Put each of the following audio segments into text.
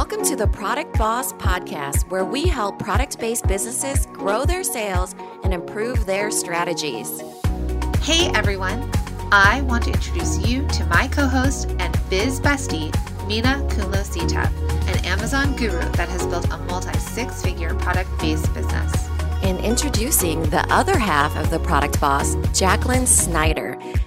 Welcome to the Product Boss Podcast, where we help product based businesses grow their sales and improve their strategies. Hey everyone, I want to introduce you to my co host and biz bestie, Minna Khounlo an Amazon guru that has built a multi six figure product based business. And introducing the other half of the product boss, Jacqueline Snyder.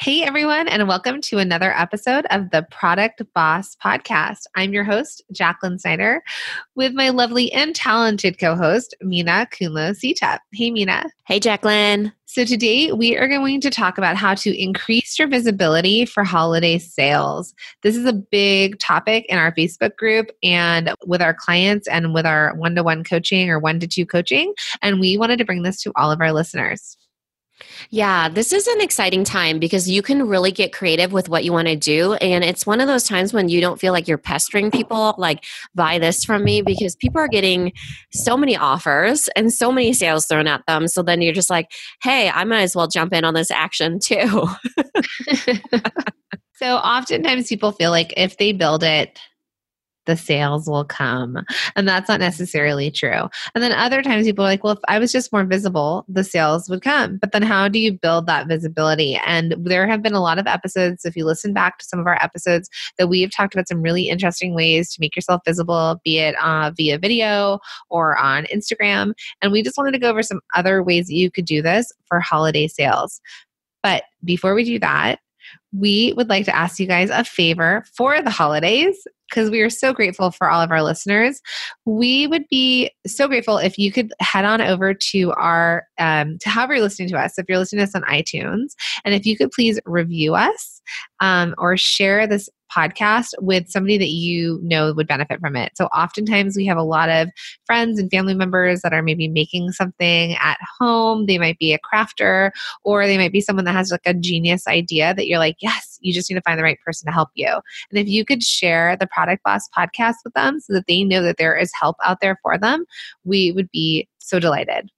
Hey, everyone, and welcome to another episode of the Product Boss Podcast. I'm your host, Jacqueline Snyder, with my lovely and talented co host, Minna Khounlo Sithep. Hey, Minna. Hey, Jacqueline. So, today we are going to talk about how to increase your visibility for holiday sales. This is a big topic in our Facebook group and with our clients and with our one to one coaching or one to two coaching. And we wanted to bring this to all of our listeners. Yeah, this is an exciting time because you can really get creative with what you want to do. And it's one of those times when you don't feel like you're pestering people, like, buy this from me, because people are getting so many offers and so many sales thrown at them. So then you're just like, hey, I might as well jump in on this action too. so oftentimes people feel like if they build it, the sales will come. And that's not necessarily true. And then other times people are like, well, if I was just more visible, the sales would come. But then how do you build that visibility? And there have been a lot of episodes, if you listen back to some of our episodes, that we have talked about some really interesting ways to make yourself visible, be it uh, via video or on Instagram. And we just wanted to go over some other ways that you could do this for holiday sales. But before we do that, we would like to ask you guys a favor for the holidays because we are so grateful for all of our listeners. We would be so grateful if you could head on over to our, um, to however you're listening to us, if you're listening to us on iTunes, and if you could please review us um, or share this podcast with somebody that you know would benefit from it. So oftentimes we have a lot of friends and family members that are maybe making something at home. They might be a crafter or they might be someone that has like a genius idea that you're like, yes, you just need to find the right person to help you. And if you could share the Product Boss podcast with them so that they know that there is help out there for them, we would be so delighted.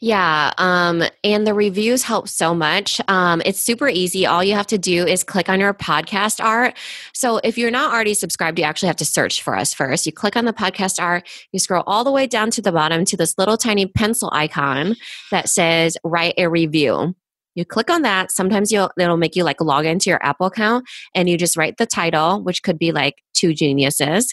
Yeah, um, and the reviews help so much. Um, it's super easy. All you have to do is click on your podcast art. So if you're not already subscribed, you actually have to search for us first. You click on the podcast art, you scroll all the way down to the bottom to this little tiny pencil icon that says write a review. You click on that. Sometimes you'll it'll make you like log into your Apple account and you just write the title, which could be like two geniuses,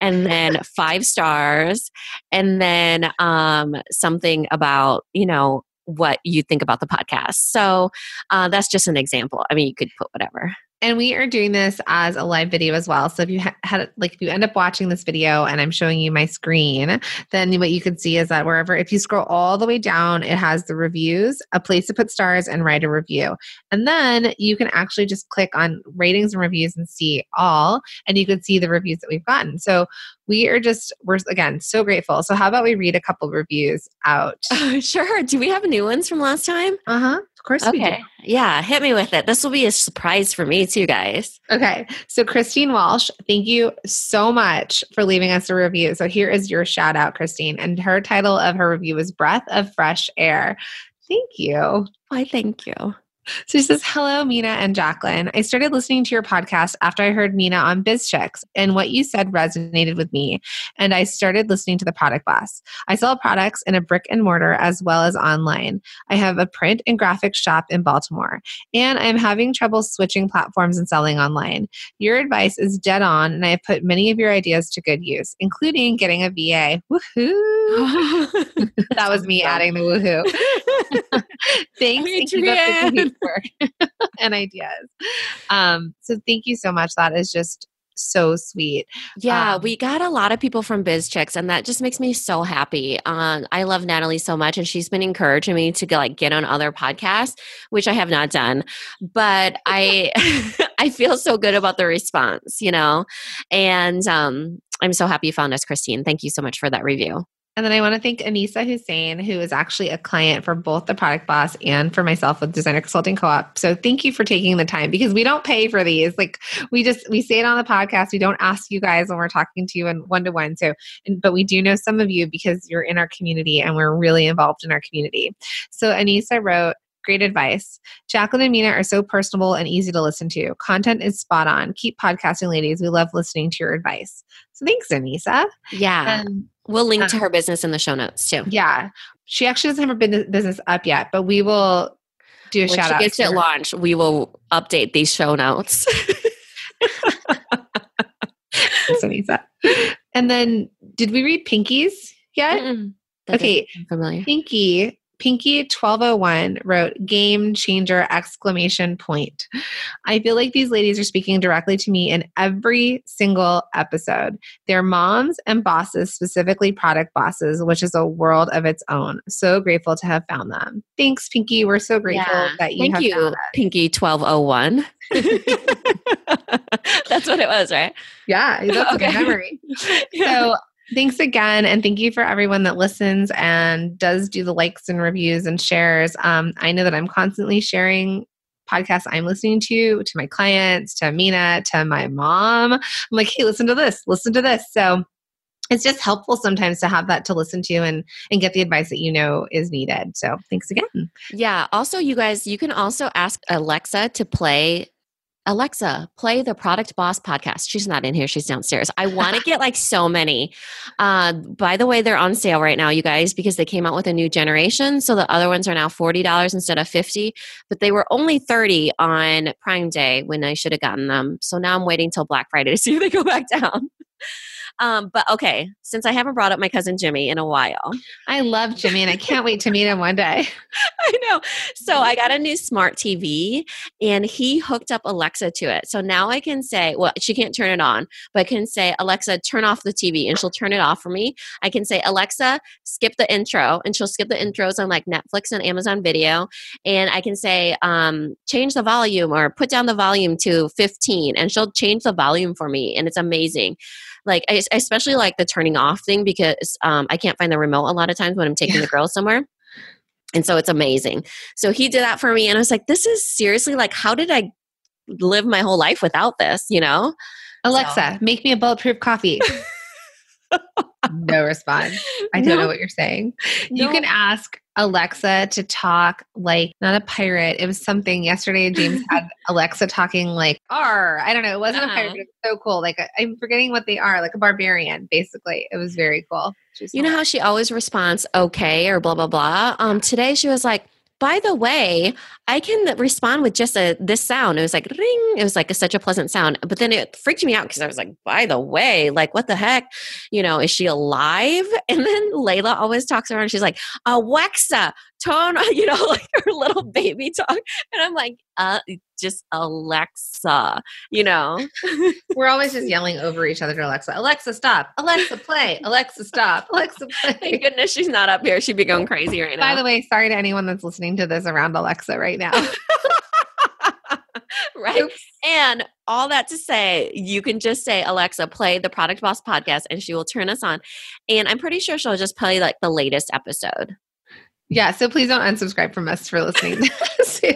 and then five stars, and then um, something about you know what you think about the podcast. So uh, that's just an example. I mean, you could put whatever and we are doing this as a live video as well. So if you ha- had like if you end up watching this video and I'm showing you my screen, then what you can see is that wherever if you scroll all the way down, it has the reviews, a place to put stars and write a review. And then you can actually just click on ratings and reviews and see all and you can see the reviews that we've gotten. So we are just we're again so grateful. So how about we read a couple reviews out? sure. Do we have new ones from last time? Uh-huh. Of course okay. Yeah, hit me with it. This will be a surprise for me too, guys. Okay. So Christine Walsh, thank you so much for leaving us a review. So here is your shout out, Christine. And her title of her review is Breath of Fresh Air. Thank you. Why, thank you. So she says, Hello, Minna and Jacqueline. I started listening to your podcast after I heard Minna on BizChix, and what you said resonated with me. And I started listening to the product boss. I sell products in a brick and mortar as well as online. I have a print and graphic shop in Baltimore, and I'm having trouble switching platforms and selling online. Your advice is dead on, and I have put many of your ideas to good use, including getting a VA. Woohoo! that was me adding the woohoo. Thanks. Work and ideas. Um, so thank you so much. That is just so sweet. Yeah, um, we got a lot of people from BizChix, and that just makes me so happy. Um, I love Natalie so much, and she's been encouraging me to like get on other podcasts, which I have not done. But I, I feel so good about the response, you know, and um, I'm so happy you found us, Christine. Thank you so much for that review. And then I want to thank Anissa Hussein, who is actually a client for both the Product Boss and for myself with Designer Consulting Co-op. So thank you for taking the time because we don't pay for these. Like we just we say it on the podcast. We don't ask you guys when we're talking to you in one to one. So, but we do know some of you because you're in our community and we're really involved in our community. So Anissa wrote. Great advice. Jacqueline and Minna are so personable and easy to listen to. Content is spot on. Keep podcasting, ladies. We love listening to your advice. So thanks, Anissa. Yeah. And we'll link to um, her business in the show notes too. yeah, she actually doesn't have her business up yet, but we will do a When shout she out. gets it launched, we will update these show notes. And then, did we read Pinky's yet? Mm-mm. That Okay. familiar. Pinky, Pinky 1201 wrote game changer exclamation point. I feel like these ladies are speaking directly to me in every single episode. They're moms and bosses, specifically product bosses, which is a world of its own. So grateful to have found them. Thanks, Pinky. We're so grateful Yeah. that you Thank have you, found us. Pinky twelve oh one. That's what it was, right? Yeah, that's a good Okay. memory. So thanks again. And thank you for everyone that listens and does do the likes and reviews and shares. Um, I know that I'm constantly sharing podcasts I'm listening to, to my clients, to Minna, to my mom. I'm like, hey, listen to this, listen to this. So it's just helpful sometimes to have that to listen to and and get the advice that you know is needed. So thanks again. Yeah. Also, you guys, you can also ask Alexa to play. Alexa, play the Product Boss podcast. She's not in here. She's downstairs. I want to get like so many. Uh, by the way, they're on sale right now, you guys, because they came out with a new generation. So the other ones are now $40 instead of 50 but they were only 30 on Prime Day when I should have gotten them. So now I'm waiting till Black Friday to see if they go back down. Um, but okay, since I haven't brought up my cousin Jimmy in a while, I love Jimmy and I can't wait to meet him one day. I know. So I got a new smart TV and he hooked up Alexa to it. So now I can say, well, she can't turn it on, but I can say, Alexa, turn off the TV and she'll turn it off for me. I can say, Alexa, skip the intro and she'll skip the intros on like Netflix and Amazon Video. And I can say, um, change the volume or put down the volume to 15 and she'll change the volume for me. And it's amazing. Like, I, I especially like the turning off thing because um, I can't find the remote a lot of times when I'm taking the girls somewhere. And so it's amazing. So he did that for me. And I was like, this is seriously like, how did I live my whole life without this? You know? Alexa, make me a bulletproof coffee. no response. I don't No. know what you're saying. You can ask Alexa to talk like not a pirate. It was something yesterday. James had Alexa talking like R. I don't know. It wasn't a pirate, Uh-huh. but it was so cool. Like I'm forgetting what they are. Like a barbarian, basically. It was very cool. Was You know how she always responds, okay, or blah, blah, blah. Um, today she was like, by the way, I can respond with just a this sound. It was like ring. It was like a, such a pleasant sound. But then it freaked me out because I was like, by the way, like what the heck? You know, is she alive? And then Layla always talks around. She's like, Alexa, tone, you know, like her little baby talk. And I'm like, uh, just Alexa, you know? We're always just yelling over each other to Alexa. Alexa, stop. Alexa, play. Alexa, stop. Alexa, play. Thank goodness she's not up here. She'd be going crazy right now. By the way, sorry to anyone that's listening to this around Alexa right now. right? Oops. And all that to say, you can just say, Alexa, play the Product Boss podcast, and she will turn us on. And I'm pretty sure she'll just play like the latest episode. Yeah, so please don't unsubscribe from us for listening. to this.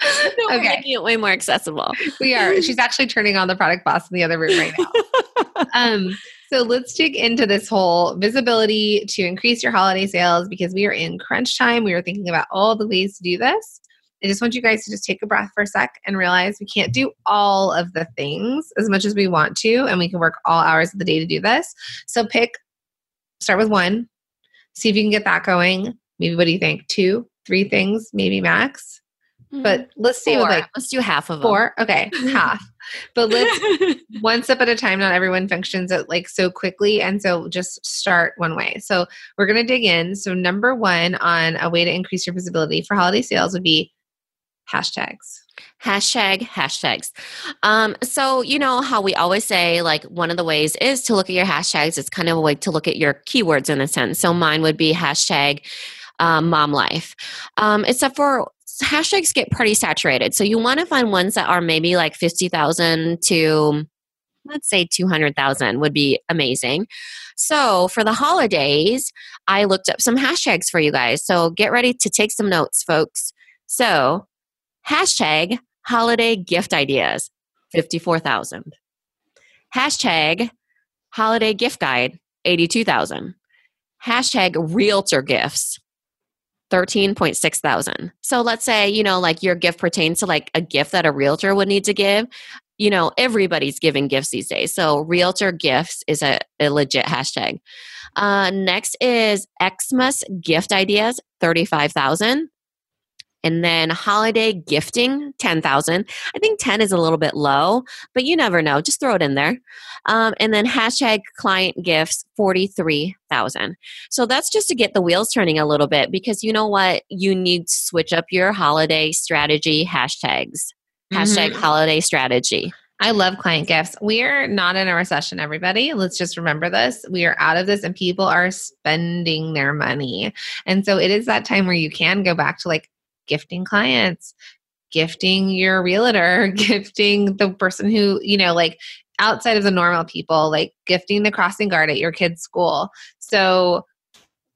No, we're making it way more accessible. we are. She's actually turning on the product boss in the other room right now. um, so let's dig into this whole visibility to increase your holiday sales because we are in crunch time. We are thinking about all the ways to do this. I just want you guys to just take a breath for a sec and realize we can't do all of the things as much as we want to, and we can work all hours of the day to do this. So pick, start with one, see if you can get that going. Maybe what do you think? Two, three things, maybe max. Hmm. But let's see like let's do half of four. Okay, half. But let's one step at a time. Not everyone functions at like so quickly. And so just start one way. So we're going to dig in. So, number one on a way to increase your visibility for holiday sales would be hashtags. Hashtag hashtags. Um, so you know how we always say like one of the ways is to look at your hashtags. It's kind of a way to look at your keywords in a sense. So mine would be hashtag um, mom life. Um, except for hashtags get pretty saturated. So you want to find ones that are maybe like fifty thousand to let's say 200,000 would be amazing. So for the holidays, I looked up some hashtags for you guys. So get ready to take some notes, folks. So hashtag holiday gift ideas, 54,000. Hashtag holiday gift guide, 82,000. Hashtag realtor gifts, 13.6 thousand. So let's say, you know, like your gift pertains to like a gift that a realtor would need to give. You know, everybody's giving gifts these days. So realtor gifts is a, a legit hashtag. Uh, next is Xmas gift ideas, 35,000 and then holiday gifting 10000 i think 10 is a little bit low but you never know just throw it in there um, and then hashtag client gifts 43000 so that's just to get the wheels turning a little bit because you know what you need to switch up your holiday strategy hashtags hashtag mm-hmm. holiday strategy I love client gifts. We're not in a recession, everybody. Let's just remember this. We are out of this and people are spending their money. And so it is that time where you can go back to like gifting clients, gifting your realtor, gifting the person who, you know, like outside of the normal people, like gifting the crossing guard at your kid's school. So,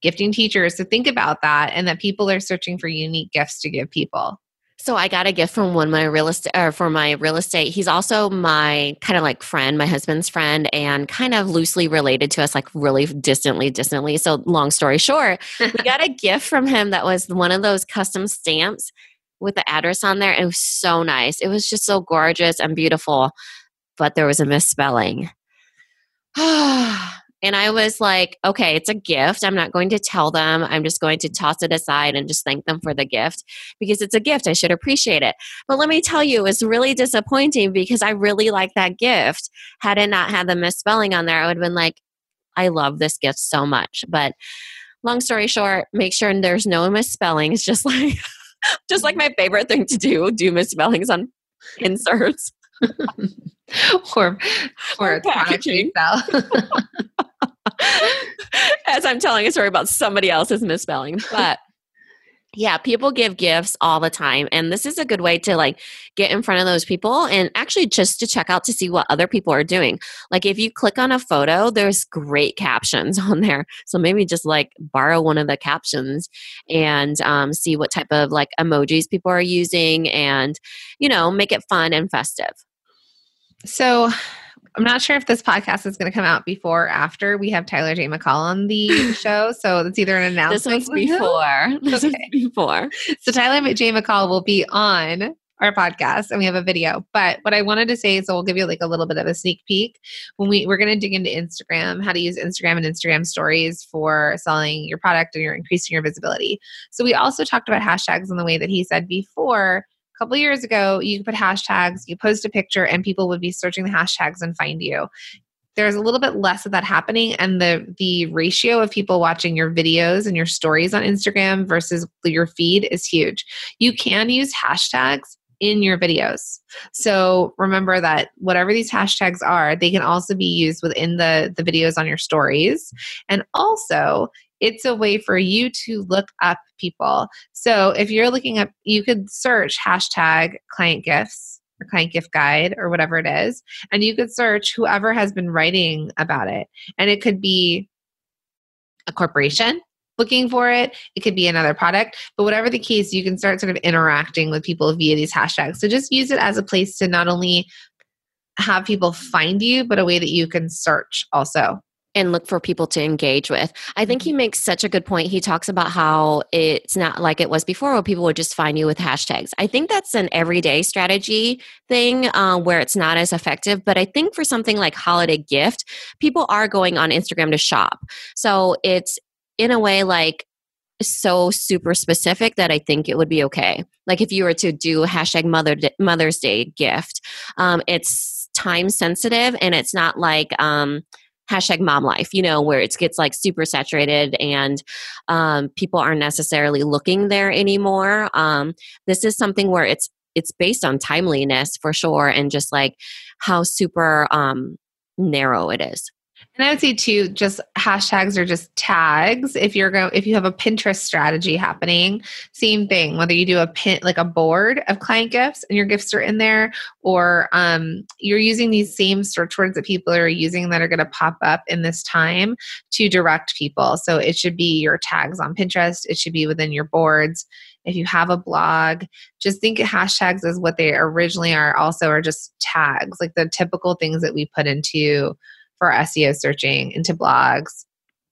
gifting teachers. So, think about that and that people are searching for unique gifts to give people. So I got a gift from one of my real estate or for my real estate. He's also my kind of like friend, my husband's friend, and kind of loosely related to us, like really distantly, distantly. So long story short, we got a gift from him that was one of those custom stamps with the address on there. It was so nice. It was just so gorgeous and beautiful, but there was a misspelling. And I was like, okay, it's a gift. I'm not going to tell them. I'm just going to toss it aside and just thank them for the gift because it's a gift. I should appreciate it. But let me tell you, it was really disappointing because I really like that gift. Had it not had the misspelling on there, I would have been like, I love this gift so much. But long story short, make sure there's no misspellings, just like just like my favorite thing to do, do misspellings on inserts. or or, or packaging. as I'm telling a story about somebody else's misspelling. But yeah, people give gifts all the time. And this is a good way to like get in front of those people and actually just to check out to see what other people are doing. Like if you click on a photo, there's great captions on there. So maybe just like borrow one of the captions and um, see what type of like emojis people are using and, you know, make it fun and festive. So I'm not sure if this podcast is going to come out before or after we have Tyler J. McCall on the show. So it's either an announcement. This one's before. This okay. before. So Tyler J. McCall will be on our podcast and we have a video. But what I wanted to say is so we'll give you like a little bit of a sneak peek when we we're going to dig into Instagram, how to use Instagram and Instagram stories for selling your product and you're increasing your visibility. So we also talked about hashtags in the way that he said before couple years ago, you could put hashtags, you post a picture, and people would be searching the hashtags and find you. There's a little bit less of that happening, and the the ratio of people watching your videos and your stories on Instagram versus your feed is huge. You can use hashtags in your videos. So remember that whatever these hashtags are, they can also be used within the the videos on your stories. And also, it's a way for you to look up people. So if you're looking up, you could search hashtag client gifts or client gift guide or whatever it is, and you could search whoever has been writing about it. And it could be a corporation looking for it. It could be another product, but whatever the case, you can start sort of interacting with people via these hashtags. So just use it as a place to not only have people find you, but a way that you can search also and look for people to engage with. I think he mm-hmm. makes such a good point. He talks about how it's not like it was before where people would just find you with hashtags. I think that's an everyday strategy thing uh, where it's not as effective. But I think for something like holiday gift, people are going on Instagram to shop. So it's in a way like so super specific that I think it would be okay. Like if you were to do hashtag Mother Mother's Day gift, um, it's time sensitive and it's not like um, hashtag mom life you know where it gets like super saturated and um, people aren't necessarily looking there anymore. Um, this is something where it's it's based on timeliness for sure and just like how super um, narrow it is And I would say too, just hashtags are just tags. If you're going, if you have a Pinterest strategy happening, same thing. Whether you do a pin like a board of client gifts and your gifts are in there, or um, you're using these same search words that people are using that are going to pop up in this time to direct people. So it should be your tags on Pinterest. It should be within your boards. If you have a blog, just think of hashtags as what they originally are. Also, are just tags, like the typical things that we put into for SEO searching into blogs,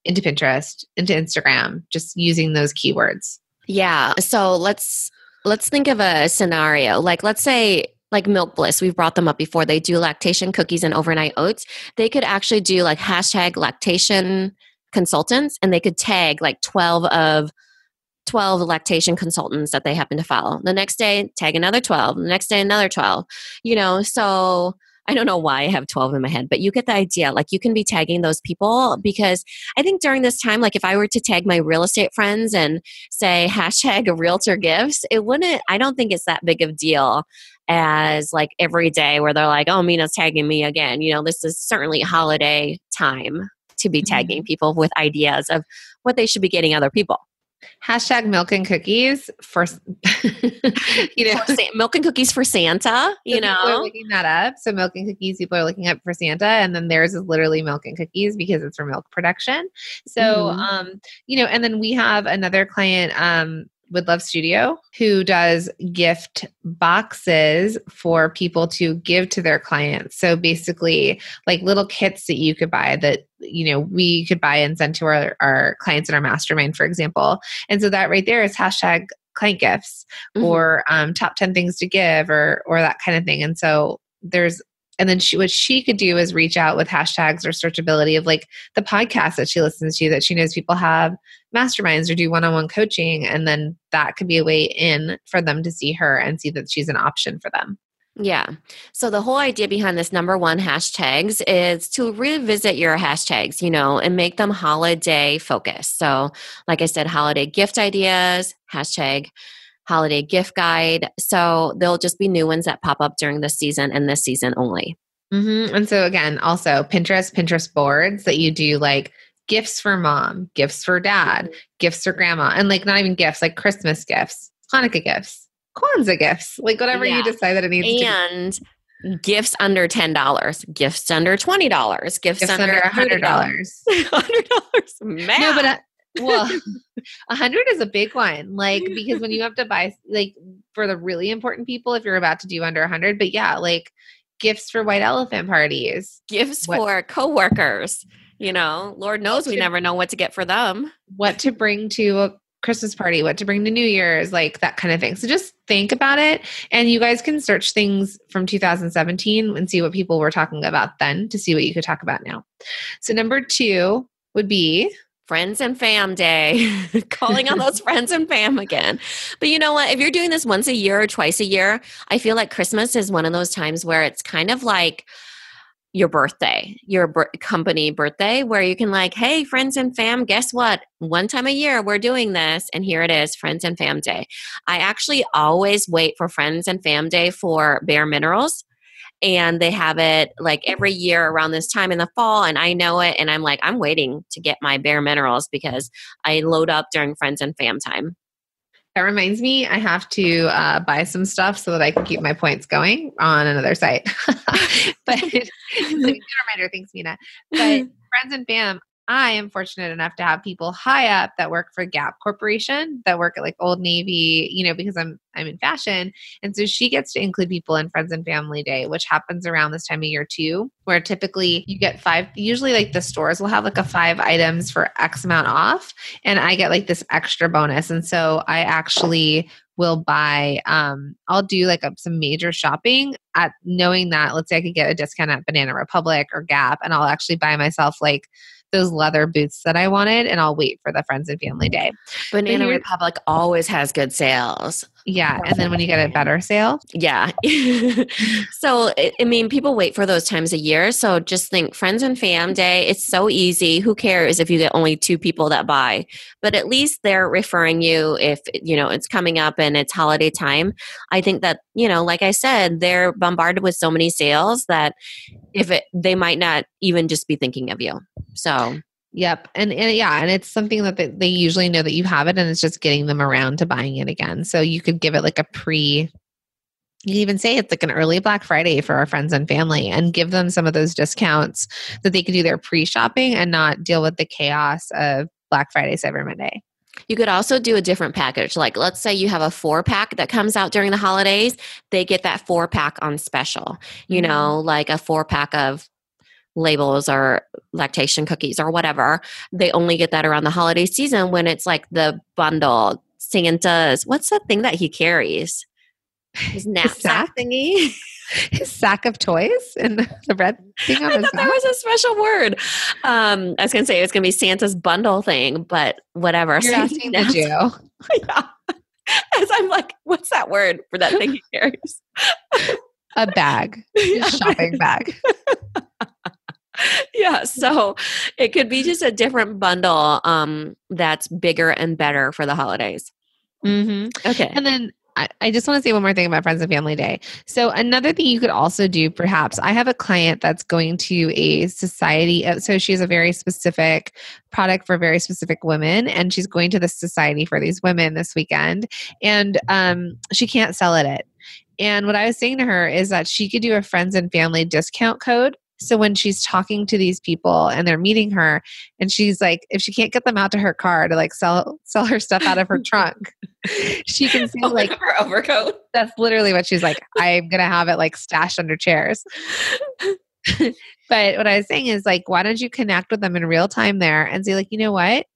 into Pinterest, into Instagram, just using those keywords. Yeah. So let's let's think of a scenario. Like let's say like MilkBliss, we've brought them up before. They do lactation cookies and overnight oats. They could actually do like hashtag lactation consultants and they could tag like 12 of 12 lactation consultants that they happen to follow. The next day, tag another 12. The next day, another 12. You know, so I don't know why I have 12 in my head, but you get the idea. Like you can be tagging those people because I think during this time, like if I were to tag my real estate friends and say hashtag realtor gifts, it wouldn't, I don't think it's that big of a deal as like every day where they're like, oh, Minna's tagging me again. You know, this is certainly holiday time to be tagging mm-hmm. people with ideas of what they should be getting other people. Hashtag milk and cookies for you know for milk and cookies for Santa. You so know, looking that up. So milk and cookies, people are looking up for Santa, and then theirs is literally milk and cookies because it's for milk production. So, mm-hmm. um, you know, and then we have another client, um, with Love Studio, who does gift boxes for people to give to their clients. So basically, like little kits that you could buy that, you know, we could buy and send to our, our clients in our mastermind, for example. And so that right there is hashtag client gifts mm-hmm. or um, top 10 things to give or or that kind of thing. And so there's and then she what she could do is reach out with hashtags or searchability of like the podcast that she listens to that she knows people have masterminds or do one-on-one coaching and then that could be a way in for them to see her and see that she's an option for them yeah. So the whole idea behind this number one hashtags is to revisit your hashtags, you know, and make them holiday focused. So, like I said, holiday gift ideas, hashtag holiday gift guide. So there'll just be new ones that pop up during this season and this season only. Mm-hmm. And so, again, also Pinterest, Pinterest boards that you do like gifts for mom, gifts for dad, mm-hmm. gifts for grandma, and like not even gifts, like Christmas gifts, Hanukkah gifts, Kwanzaa gifts, like whatever yeah. you decide that it needs and gifts under ten dollars, gifts under twenty dollars, gifts, gifts under hundred dollars, hundred dollars. No, but uh, well, a hundred is a big one. Like because when you have to buy like for the really important people, if you're about to do under a hundred, but yeah, like gifts for white elephant parties, gifts what, for coworkers. You know, Lord knows we to, never know what to get for them. What to bring to a Christmas party, what to bring to New Year's, like that kind of thing. So just think about it. And you guys can search things from 2017 and see what people were talking about then to see what you could talk about now. So, number two would be friends and fam day, calling on those friends and fam again. But you know what? If you're doing this once a year or twice a year, I feel like Christmas is one of those times where it's kind of like your birthday, your company birthday, where you can, like, hey, friends and fam, guess what? One time a year, we're doing this. And here it is, Friends and Fam Day. I actually always wait for Friends and Fam Day for Bare Minerals and they have it like every year around this time in the fall and i know it and i'm like i'm waiting to get my bare minerals because i load up during friends and fam time. That reminds me i have to uh, buy some stuff so that i can keep my points going on another site. But it's a good reminder thanks minna. But friends and fam I am fortunate enough to have people high up that work for Gap Corporation, that work at like Old Navy, you know, because I'm I'm in fashion. And so she gets to include people in Friends and Family Day, which happens around this time of year too, where typically you get five, usually like the stores will have like a five items for X amount off. And I get like this extra bonus. And so I actually will buy um I'll do like a, some major shopping at knowing that let's say I could get a discount at Banana Republic or Gap and I'll actually buy myself like those leather boots that I wanted, and I'll wait for the friends and family day. Banana Republic always has good sales. Yeah, and then when you get a better sale, yeah. so I mean, people wait for those times a year. So just think, friends and fam day. It's so easy. Who cares if you get only two people that buy? But at least they're referring you if you know it's coming up and it's holiday time. I think that you know, like I said, they're bombarded with so many sales that if it, they might not even just be thinking of you. So Yep. And, and yeah, and it's something that they, they usually know that you have it and it's just getting them around to buying it again. So you could give it like a pre you can even say it's like an early Black Friday for our friends and family and give them some of those discounts that they can do their pre shopping and not deal with the chaos of Black Friday, Cyber Monday. You could also do a different package. Like, let's say you have a four pack that comes out during the holidays, they get that four pack on special. You Mm-hmm. know, like a four pack of labels or lactation cookies or whatever. They only get that around the holiday season when it's like the bundle. Santa's, what's the thing that he carries? His knapsack sack? thingy. His sack of toys and the red thing on I thought that was a special word. Um, I was going to say it was going to be Santa's bundle thing, but whatever. You're Santa's asking the. Jew. yeah. As I'm like, what's that word for that thing he carries? A bag. His shopping bag. yeah. So it could be just a different bundle um, that's bigger and better for the holidays. Mm-hmm. Okay. And then I, I just want to say one more thing about Friends and Family Day. So, another thing you could also do, perhaps, I have a client that's going to a society. uh, So, she has a very specific product for very specific women, and she's going to the society for these women this weekend, and um, she can't sell. It. And what I was saying to her is that she could do a friends and family discount code. So when she's talking to these people and they're meeting her, and she's like, if she can't get them out to her car to like sell sell her stuff out of her trunk, she can say like her overcoat. that's literally what she's like. I'm gonna have it like stashed under chairs. but what I was saying is like, why don't you connect with them in real time there and say like, you know what?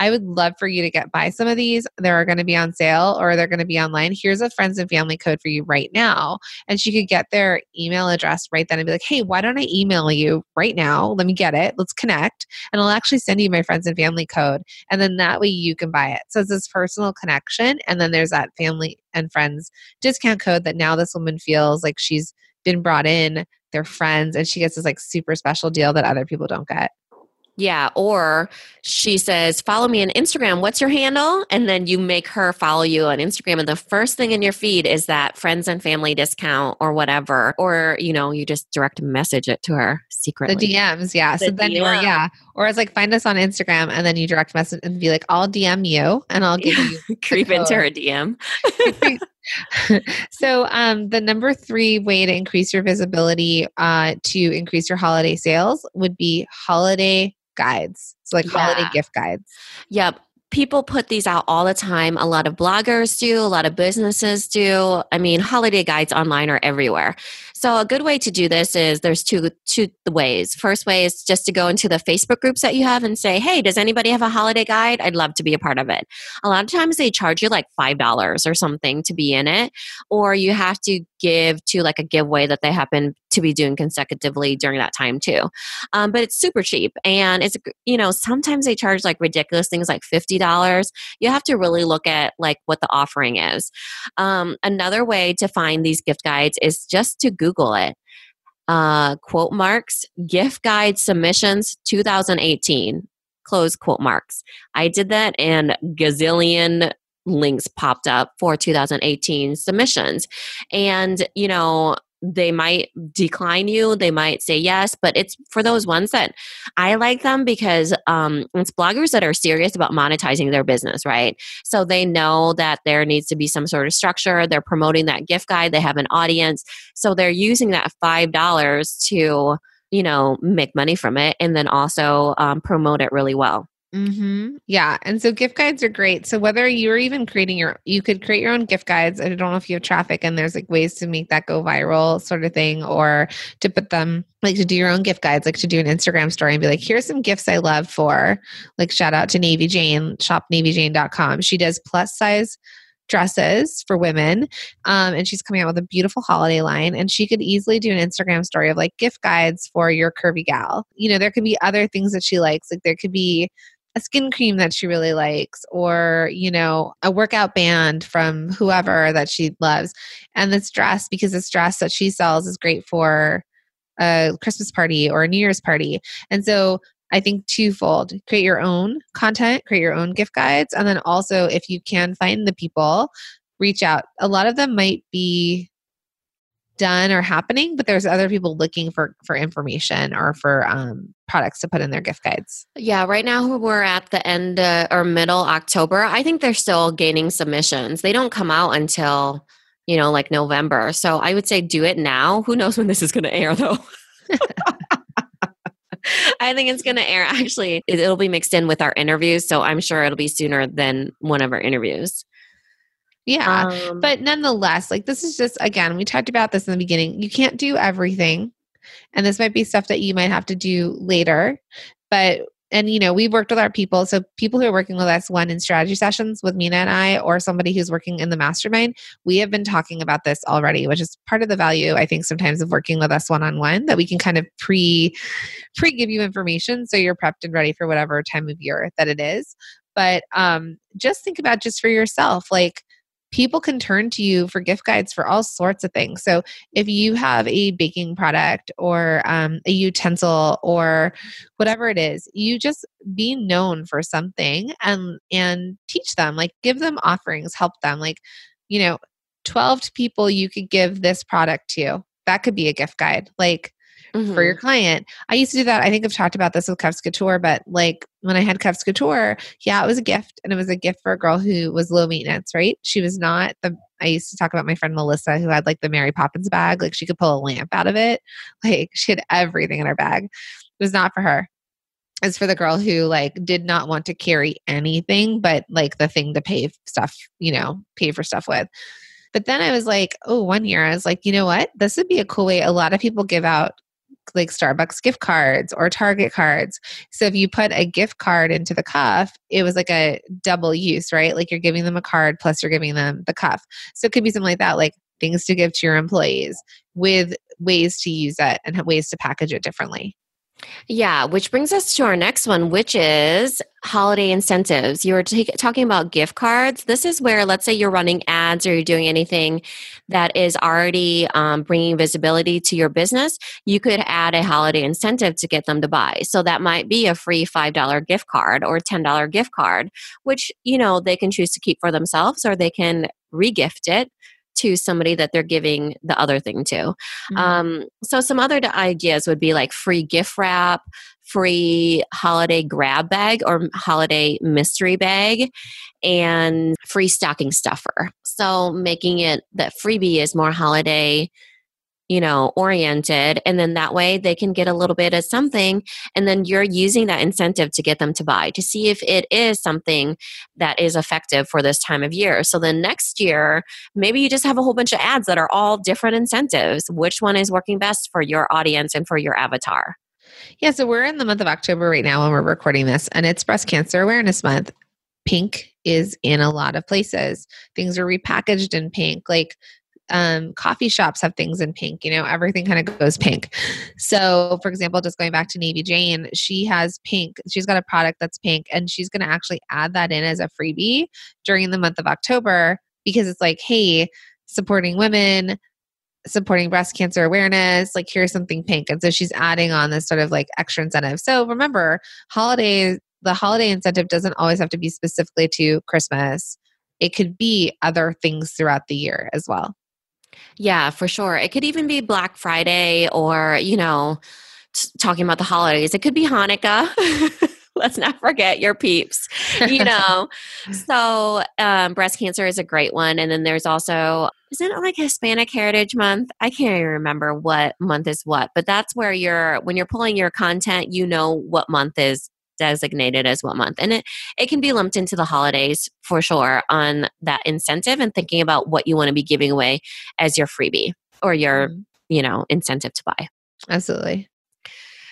I would love for you to get buy some of these. They're going to be on sale or they're going to be online. Here's a friends and family code for you right now. And she could get their email address right then and be like, hey, why don't I email you right now? Let me get it. Let's connect. And I'll actually send you my friends and family code. And then that way you can buy it. So it's this personal connection. And then there's that family and friends discount code that now this woman feels like she's been brought in, they're friends, and she gets this like super special deal that other people don't get. Yeah. Or she says, follow me on Instagram. What's your handle? And then you make her follow you on Instagram. And the first thing in your feed is that friends and family discount or whatever. Or, you know, you just direct message it to her secretly. The DMs, yeah. The so then, or yeah, or it's like find us on Instagram and then you direct message and be like, I'll DM you and I'll give you Creep into her DM. so um, the number three way to increase your visibility uh, to increase your holiday sales would be holiday guides. So like holiday gift guides. Yep. People put these out all the time. A lot of bloggers do, a lot of businesses do. I mean, holiday guides online are everywhere. So a good way to do this is there's two two ways. First way is just to go into the Facebook groups that you have and say, "Hey, does anybody have a holiday guide? I'd love to be a part of it." A lot of times they charge you like $5 or something to be in it, or you have to give to like a giveaway that they happen to be doing consecutively during that time too. Um, but it's super cheap and it's you know sometimes they charge like ridiculous things like $50 you have to really look at like what the offering is. Um, another way to find these gift guides is just to google it. Uh, quote marks gift guide submissions 2018 close quote marks. I did that and gazillion links popped up for 2018 submissions. And you know they might decline you they might say yes but it's for those ones that i like them because um, it's bloggers that are serious about monetizing their business right? So they know that there needs to be some sort of structure. They're promoting that gift guide. They have an audience. So they're using that five dollars to you know make money from it and then also um, promote it really well Mm-hmm. Yeah. And so gift guides are great. So whether you're even creating your, you could create your own gift guides. I don't know if you have traffic and there's like ways to make that go viral sort of thing, or to put them like to do your own gift guides, like to do an Instagram story and be like, here's some gifts I love for like shout out to Navy Jane, shopnavyjane.com. She does plus size dresses for women um, and she's coming out with a beautiful holiday line and she could easily do an instagram story of like gift guides for your curvy gal you know there could be other things that she likes like there could be skin cream that she really likes or you know a workout band from whoever that she loves. And this dress because this dress that she sells is great for a christmas party or a new year's party. And so i think twofold create your own content create your own gift guides. And then also if you can find the people reach out. A lot of them might be done or happening, but there's other people looking for for information or for um, products to put in their gift guides. Yeah, right now we're at the end uh, or middle October. I think they're still gaining submissions. They don't come out until you know like November. So I would say do it now. Who knows when this is going to air though? I think it's going to air. Actually, it'll be mixed in with our interviews, so I'm sure it'll be sooner than one of our interviews. Yeah. Um, but nonetheless, like this is just, again, we talked about this in the beginning. You can't do everything. And this might be stuff that you might have to do later. But, and you know, we've worked with our people. So people who are working with us, one in strategy sessions with Minna and I, or somebody who's working in the mastermind, we have been talking about this already, which is part of the value, I think, sometimes of working with us one on one, that we can kind of pre pre give you information so you're prepped and ready for whatever time of year that it is. But um, just think about just for yourself, like people can turn to you for gift guides for all sorts of things. So if you have a baking product or um, a utensil or whatever it is, you just be known for something and and teach them. Like give them offerings, help them. Like you know, twelve people you could give this product to. That could be a gift guide. Like mm-hmm. for your mm-hmm. client. I used to do that. I think I've talked about this with Cuffs Couture, but like when I had Cuffs Couture, yeah, it was a gift. And it was a gift for a girl who was low maintenance, right? She was not the, I used to talk about my friend Melissa who had like the Mary Poppins bag. Like she could pull a lamp out of it. Like she had everything in her bag. It was not for her. It's for the girl who like did not want to carry anything but like the thing to pay stuff, you know, pay for stuff with. But then I was like, oh, one year I was like, you know what? This would be a cool way. A lot of people give out like Starbucks gift cards or Target cards. So if you put a gift card into the cuff, it was like a double use, right? Like you're giving them a card plus you're giving them the cuff. So it could be something like that, like things to give to your employees with ways to use it and ways to package it differently. Yeah, which brings us to our next one, which is holiday incentives. You were t- talking about gift cards. This is where, let's say, you're running ads or you're doing anything that is already um, bringing visibility to your business. You could add a holiday incentive to get them to buy. So that might be a free $5 gift card or $10 gift card, which, you know, they can choose to keep for themselves or they can regift it to somebody that they're giving the other thing to. Mm-hmm. Um, so, some other ideas would be like free gift wrap, free holiday grab bag or holiday mystery bag, and free stocking stuffer. So, making it that freebie is more holiday you know, oriented. And then that way they can get a little bit of something. And then you're using that incentive to get them to buy to see if it is something that is effective for this time of year. So then next year, maybe you just have a whole bunch of ads that are all different incentives. Which one is working best for your audience and for your avatar? Yeah, so we're in the month of October right now when we're recording this, and it's Breast Cancer Awareness Month. Pink is in a lot of places. Things are repackaged in pink. Like um, coffee shops have things in pink. You know, everything kind of goes pink. So, for example, just going back to Navy Jane, she has pink. She's got a product that's pink, and she's going to actually add that in as a freebie during the month of October because it's like, hey, supporting women, supporting breast cancer awareness like here's something pink and so she's adding on this sort of like extra incentive so remember holidays the holiday incentive doesn't always have to be specifically to christmas it could be other things throughout the year as well yeah, for sure. It could even be Black Friday or, you know, t- talking about the holidays. It could be Hanukkah. Let's not forget your peeps, you know. so, um, breast cancer is a great one. And then there's also, isn't it like Hispanic Heritage Month? I can't even remember what month is what, but that's where you're, when you're pulling your content, you know what month is designated as what month. And it, it can be lumped into the holidays for sure on that incentive and thinking about what you want to be giving away as your freebie or your, mm-hmm. you know, incentive to buy. Absolutely.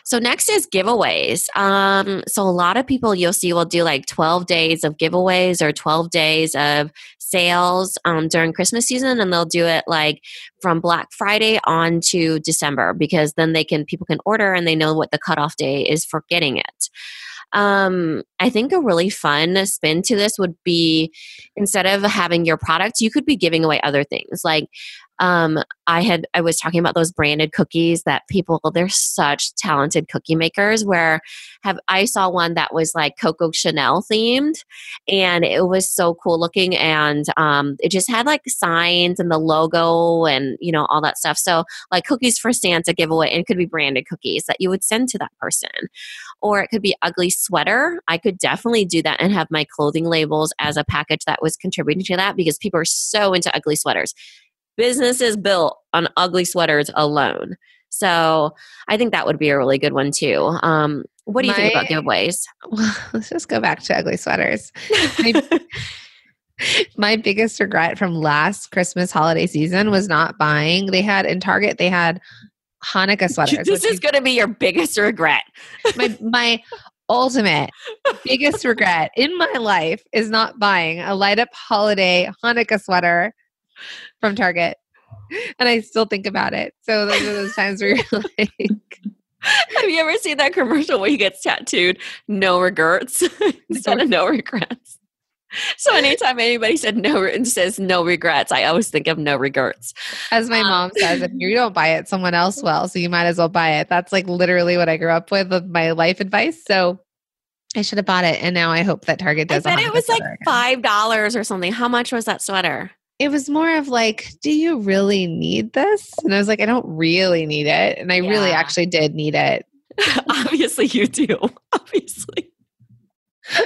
So next is giveaways. Um, so a lot of people you'll see will do like 12 days of giveaways or 12 days of sales um, during Christmas season, and they'll do it like from Black Friday on to December because then they can people can order and they know what the cutoff day is for getting it. Um, I think a really fun spin to this would be instead of having your products, you could be giving away other things. Like um, I had I was talking about those branded cookies that people they're such talented cookie makers. Where have I saw one that was like Coco Chanel themed, and it was so cool looking, and um, it just had like signs and the logo and you know all that stuff. So like cookies for Santa giveaway, and it could be branded cookies that you would send to that person, or it could be ugly sweater. I could definitely do that and have my clothing labels as a package that was contributing to that because people are so into ugly sweaters business is built on ugly sweaters alone. So I think that would be a really good one too. Um, what do you my, think about giveaways? Well, let's just go back to ugly sweaters. My, my biggest regret from last Christmas holiday season was not buying. They had in Target, they had Hanukkah sweaters. This is going to be your biggest regret. my my ultimate biggest regret in my life is not buying a light up holiday Hanukkah sweater from Target. And I still think about it. So those are those times where you're like Have you ever seen that commercial where he gets tattooed no regrets instead of no regrets? So anytime anybody said no says no regrets, I always think of no regrets. As my um, mom says, if you don't buy it, someone else will. So you might as well buy it. That's like literally what I grew up with with my life advice. So I should have bought it, and now I hope that Target does. I bet it was like five dollars or something. How much was that sweater? It was more of like, do you really need this? And I was like, I don't really need it. And I yeah. really actually did need it. Obviously, you do. Obviously.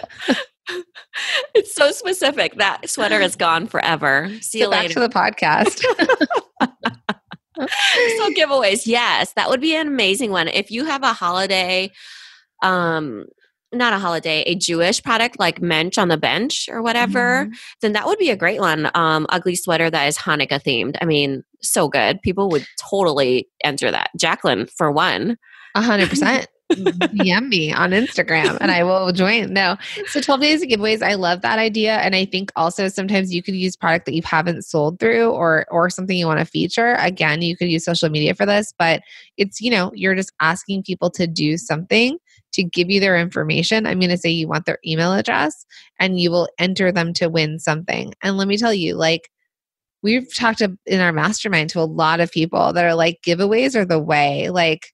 it's so specific. That sweater is gone forever. See you later. Back to the podcast. so giveaways, yes, that would be an amazing one. If you have a holiday um not a holiday, a Jewish product like Mensch on the bench or whatever, mm-hmm. then that would be a great one. Um, ugly sweater that is Hanukkah themed. I mean, so good. People would totally enter that. Jacqueline, for one. A hundred percent. DM me on Instagram and I will join. No. So 12 days of giveaways, I love that idea. And I think also sometimes you could use product that you haven't sold through or or something you want to feature. Again, you could use social media for this, but it's, you know, you're just asking people to do something to give you their information. I'm going to say you want their email address and you will enter them to win something. And let me tell you, like, we've talked in our mastermind to a lot of people that are like, giveaways are the way. Like,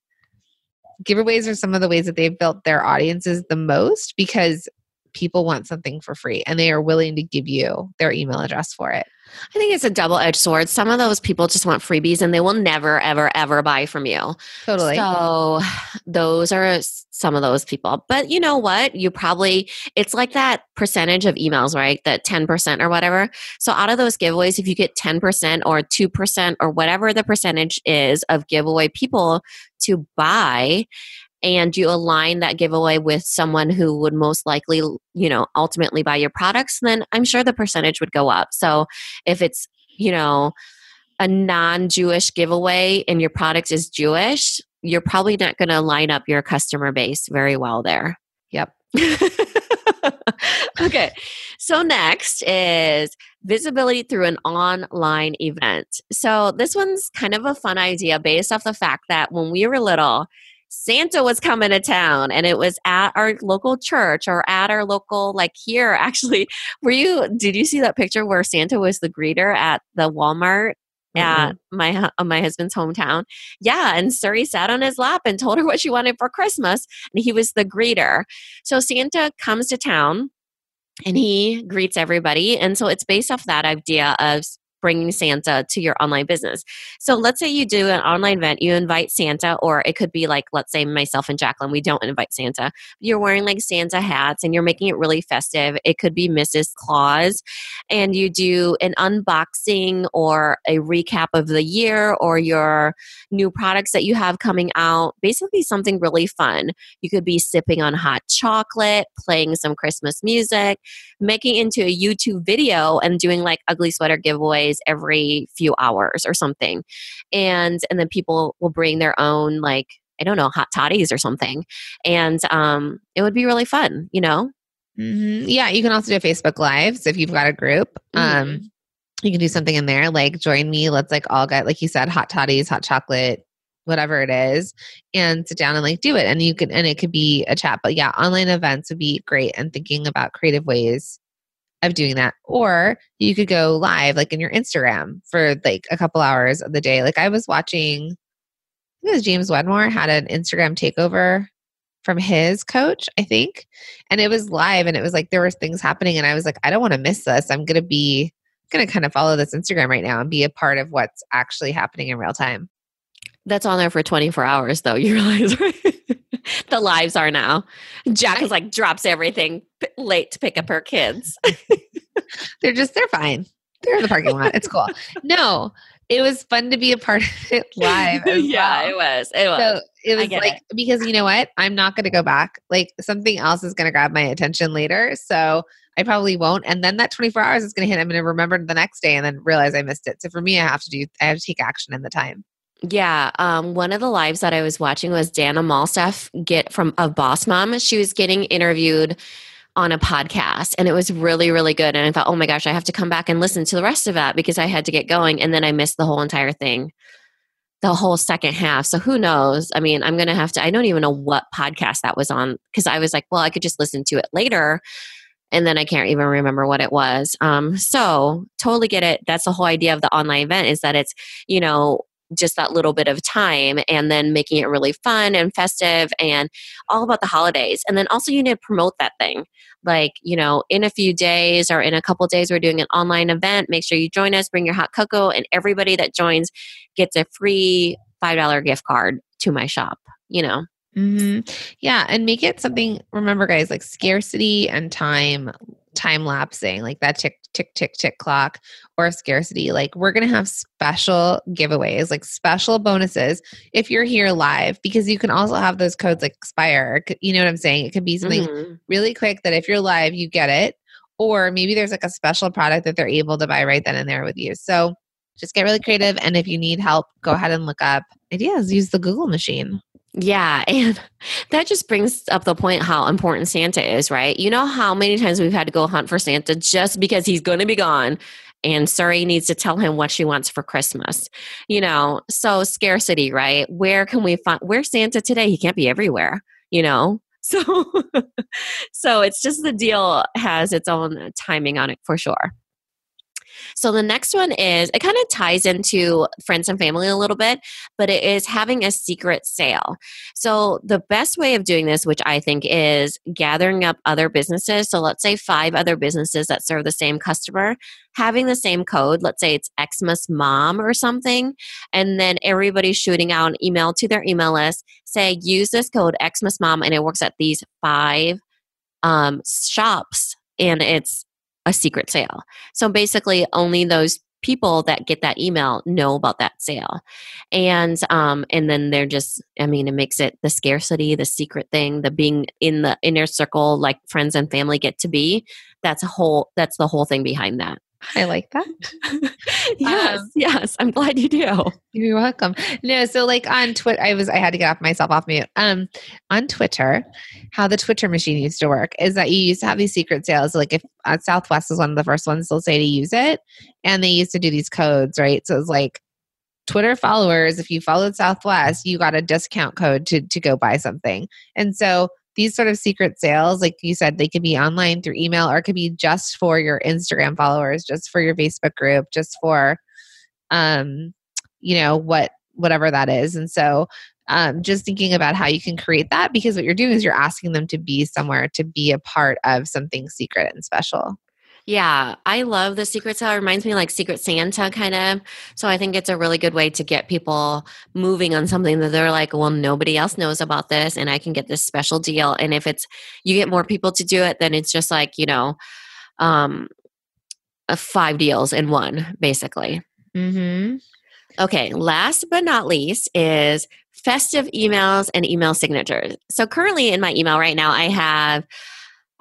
giveaways are some of the ways that they've built their audiences the most because people want something for free and they are willing to give you their email address for it. I think it's a double edged sword. Some of those people just want freebies and they will never, ever, ever buy from you. Totally. So those are some of those people. But you know what? You probably, it's like that percentage of emails, right? That 10% or whatever. So out of those giveaways, if you get 10% or 2% or whatever the percentage is of giveaway people to buy, and you align that giveaway with someone who would most likely, you know, ultimately buy your products, then I'm sure the percentage would go up. So if it's, you know, a non Jewish giveaway and your product is Jewish, you're probably not going to line up your customer base very well there. Yep. okay. So next is visibility through an online event. So this one's kind of a fun idea based off the fact that when we were little, Santa was coming to town and it was at our local church or at our local, like here actually. Were you, did you see that picture where Santa was the greeter at the Walmart? At mm-hmm. my uh, my husband's hometown, yeah, and Suri sat on his lap and told her what she wanted for Christmas, and he was the greeter. So Santa comes to town, and he greets everybody, and so it's based off that idea of bringing Santa to your online business. So let's say you do an online event, you invite Santa, or it could be like, let's say myself and Jacqueline, we don't invite Santa. You're wearing like Santa hats and you're making it really festive. It could be Mrs. Claus, and you do an unboxing or a recap of the year or your new products that you have coming out. Basically, something really fun. You could be sipping on hot chocolate, playing some Christmas music, making into a YouTube video and doing like ugly sweater giveaway every few hours or something. And and then people will bring their own like i don't know hot toddies or something. And um it would be really fun you know? Mm-hmm. yeah you can also do facebook lives if you've got a group. Mm-hmm. um you can do something in there like join me let's like all get like you said hot toddies hot chocolate whatever it is and sit down and like do it. And you can and it could be a chat. But yeah online events would be great and thinking about creative ways of doing that. Or you could go live, like in your Instagram, for like a couple hours of the day. Like I was watching, I think James Wedmore had an Instagram takeover from his coach, I think. And it was live and it was like there were things happening and I was like, I don't want to miss this. I'm gonna be gonna kind of follow this Instagram right now and be a part of what's actually happening in real time. That's on there for 24 hours though, you realize, right? the lives are now. Jack is like drops everything p- late to pick up her kids. they're just they're fine. They're in the parking lot. It's cool. No, it was fun to be a part of it live. yeah, well. it was. It was. So it was like it. because you know what? I'm not going to go back. Like something else is going to grab my attention later. So I probably won't. And then that 24 hours is going to hit. I'm going to remember the next day and then realize I missed it. So for me, I have to do. I have to take action in the time. Yeah, um, one of the lives that I was watching was Dana Malstaff get from of Boss Mom. She was getting interviewed on a podcast, and it was really, really good. And I thought, oh my gosh, I have to come back and listen to the rest of that because I had to get going, and then I missed the whole entire thing, the whole second half. So who knows? I mean, I'm gonna have to. I don't even know what podcast that was on because I was like, well, I could just listen to it later. And then I can't even remember what it was. Um, so totally get it. That's the whole idea of the online event is that it's, you know, just that little bit of time and then making it really fun and festive and all about the holidays. And then also you need to promote that thing. Like, you know, in a few days or in a couple days, we're doing an online event. Make sure you join us, bring your hot cocoa, and everybody that joins gets a free $5 gift card to my shop, you know. hmm Yeah, and make it something. Remember, guys, like scarcity and time, time lapsing, like that tick, tick, tick, tick clock, or scarcity. Like we're gonna have special giveaways, like special bonuses if you're here live, because you can also have those codes like expire. You know what I'm saying? It could be something Mhm. really quick that if you're live, you get it, or maybe there's like a special product that they're able to buy right then and there with you. So just get really creative, and if you need help, go ahead and look up ideas. Use the Google machine. Yeah, and that just brings up the point how important Santa is, right? You know how many times we've had to go hunt for Santa just because he's going to be gone and Surrey needs to tell him what she wants for Christmas. You know, so scarcity, right? Where can we find where's Santa today? He can't be everywhere, you know? So so it's just the deal has its own timing on it for sure. So the next one is it kind of ties into friends and family a little bit, but it is having a secret sale. So the best way of doing this, which I think is gathering up other businesses. So let's say five other businesses that serve the same customer, having the same code. Let's say it's Xmas Mom or something, and then everybody's shooting out an email to their email list. Say use this code Xmas Mom, and it works at these five um, shops, and it's a secret sale. So basically, only those people that get that email know about that sale. And um and then they're just i mean it makes it the scarcity the secret thing the being in the inner circle like friends and family get to be. That's a whole that's the whole thing behind that I like that. yes Um, yes i'm glad you do You're welcome. No, so like on Twitter, I was I had to get off myself off mute. Um, on Twitter, how the Twitter machine used to work is that you used to have these secret sales. Like if uh, Southwest is one of the first ones, they'll say to use it, and they used to do these codes, right? So it's like Twitter followers. If you followed Southwest, you got a discount code to to go buy something, and so. These sort of secret sales, like you said, they could be online through email or it could be just for your Instagram followers, just for your Facebook group, just for um you know what whatever that is. And so um, just thinking about how you can create that because what you're doing is you're asking them to be somewhere to be a part of something secret and special Yeah, I love the secret sale. It reminds me like Secret Santa kind of. So I think it's a really good way to get people moving on something that they're like, well, nobody else knows about this and I can get this special deal. And if it's you get more people to do it, then it's just like, you know, um uh, five deals in one, basically. mm-hmm. Okay, last but not least is festive emails and email signatures. So currently in my email right now, I have,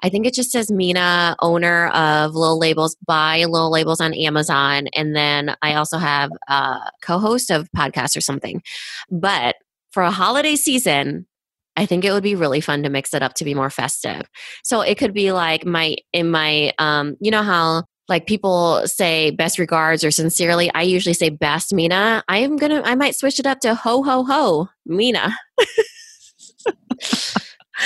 I think it just says Minna, owner of Little Labels, buy Little Labels on Amazon. And then I also have a co host of podcasts or something. But for a holiday season, I think it would be really fun to mix it up to be more festive. So it could be like my, in my, um, you know how like people say best regards or sincerely i usually say best minna i am gonna i might switch it up to ho ho ho minna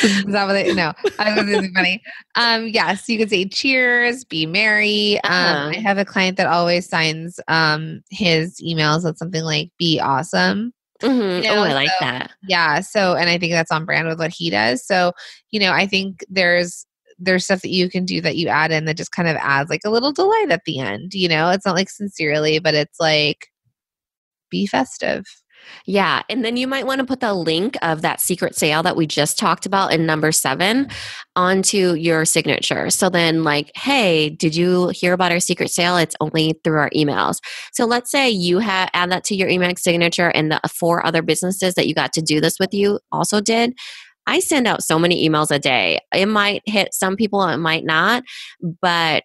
Is that what they, no, I was really funny. Um, yes, you could say cheers, be merry. Um, Uh-huh. I have a client that always signs um his emails with something like be awesome. Mhm. You know, oh, I like so- that. Yeah. So, and I think that's on brand with what he does. So, you know, I think there's there's stuff that you can do that you add in that just kind of adds like a little delight at the end. You know, it's not like sincerely, but it's like be festive. Yeah. And then you might want to put the link of that secret sale that we just talked about in number seven mm-hmm. onto your signature. So then, like, hey, did you hear about our secret sale? It's only through our emails. So let's say you have add that to your email signature and the four other businesses that you got to do this with you also did. I send out so many emails a day. It might hit some people, it might not, but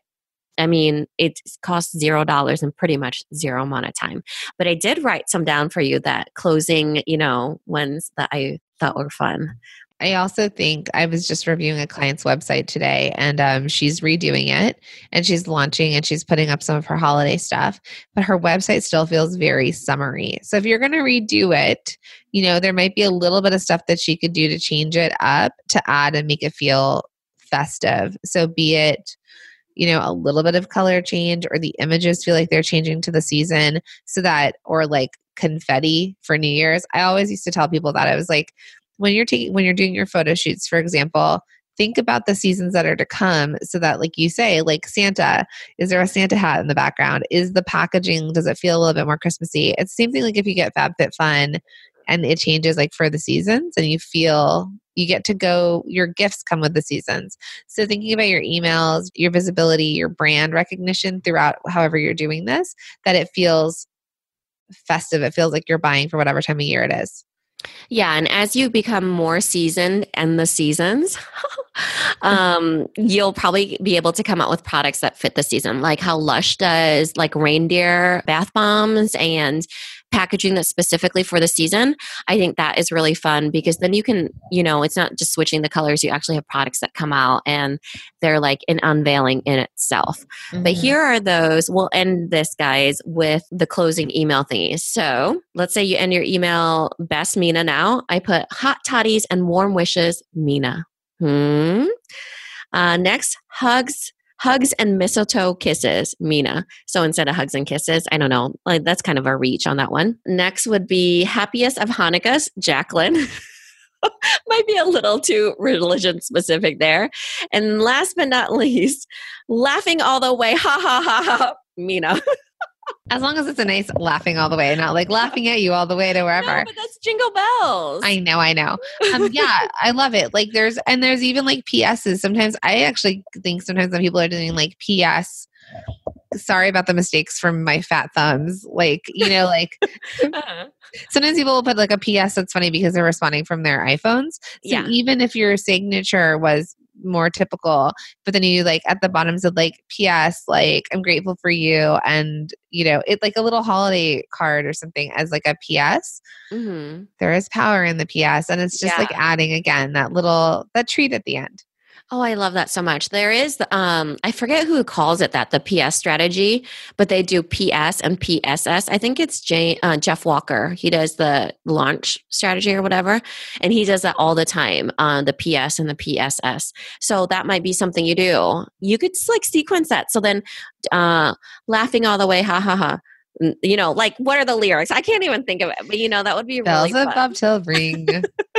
I mean, it costs zero dollars and pretty much zero amount of time. But I did write some down for you that closing, you know, ones that I thought were fun. I also think I was just reviewing a client's website today and um, she's redoing it and she's launching and she's putting up some of her holiday stuff, but her website still feels very summery. So if you're going to redo it, you know, there might be a little bit of stuff that she could do to change it up to add and make it feel festive. So be it, you know, a little bit of color change or the images feel like they're changing to the season so that, or like confetti for New Year's. I always used to tell people that. I was like, when you're taking when you're doing your photo shoots for example think about the seasons that are to come so that like you say like santa is there a santa hat in the background? Is the packaging does it feel a little bit more christmassy? It's the same thing like if you get fabfitfun and it changes like for the seasons and you feel you get to go your gifts come with the seasons. So thinking about your emails your visibility your brand recognition throughout however you're doing this that it feels festive. It feels like you're buying for whatever time of year it is. Yeah, and as you become more seasoned in the seasons, um, you'll probably be able to come out with products that fit the season, like how Lush does, like reindeer bath bombs and packaging that's specifically for the season. I think that is really fun because then you can, you know, it's not just switching the colors. You actually have products that come out and they're like an unveiling in itself. But Mhm. here are those. We'll end this, guys, with the closing email thingies. So let's say you end your email, best Minna now. I put hot toddies and warm wishes, Minna. Hmm. Uh, next, hugs. Hugs and mistletoe kisses, Minna. So instead of hugs and kisses, I don't know. Like that's kind of a reach on that one. Next would be happiest of Hanukkahs, Jacqueline. Might be a little too religion specific there. And last but not least, laughing all the way, ha ha ha ha, Minna. As long as it's a nice laughing all the way, not like laughing at you all the way to wherever. No, but that's jingle bells. I know, I know. Um, yeah, I love it. Like there's and there's even like PSs. Sometimes I actually think sometimes when people are doing like PS, sorry about the mistakes from my fat thumbs. Like, you know, like Uh-huh. sometimes people will put like a PS that's funny because they're responding from their iPhones. So Yeah. even if your signature was more typical, but then you like at the bottom said like PS, like I'm grateful for you, and you know it like a little holiday card or something as like a PS. Mhm. There is power in the PS, and it's just like adding again that little that treat at the end. Oh, I love that so much. There is, um, I forget who calls it that, the PS strategy, but they do PS and PSS. I think it's Jay, uh, Jeff Walker. He does the launch strategy or whatever, and he does that all the time, uh, the PS and the PSS. So that might be something you do. You could like sequence that. So then, uh, laughing all the way, ha ha ha. You know, like what are the lyrics? I can't even think of it, but you know, that would be Bells really of bobtail ring.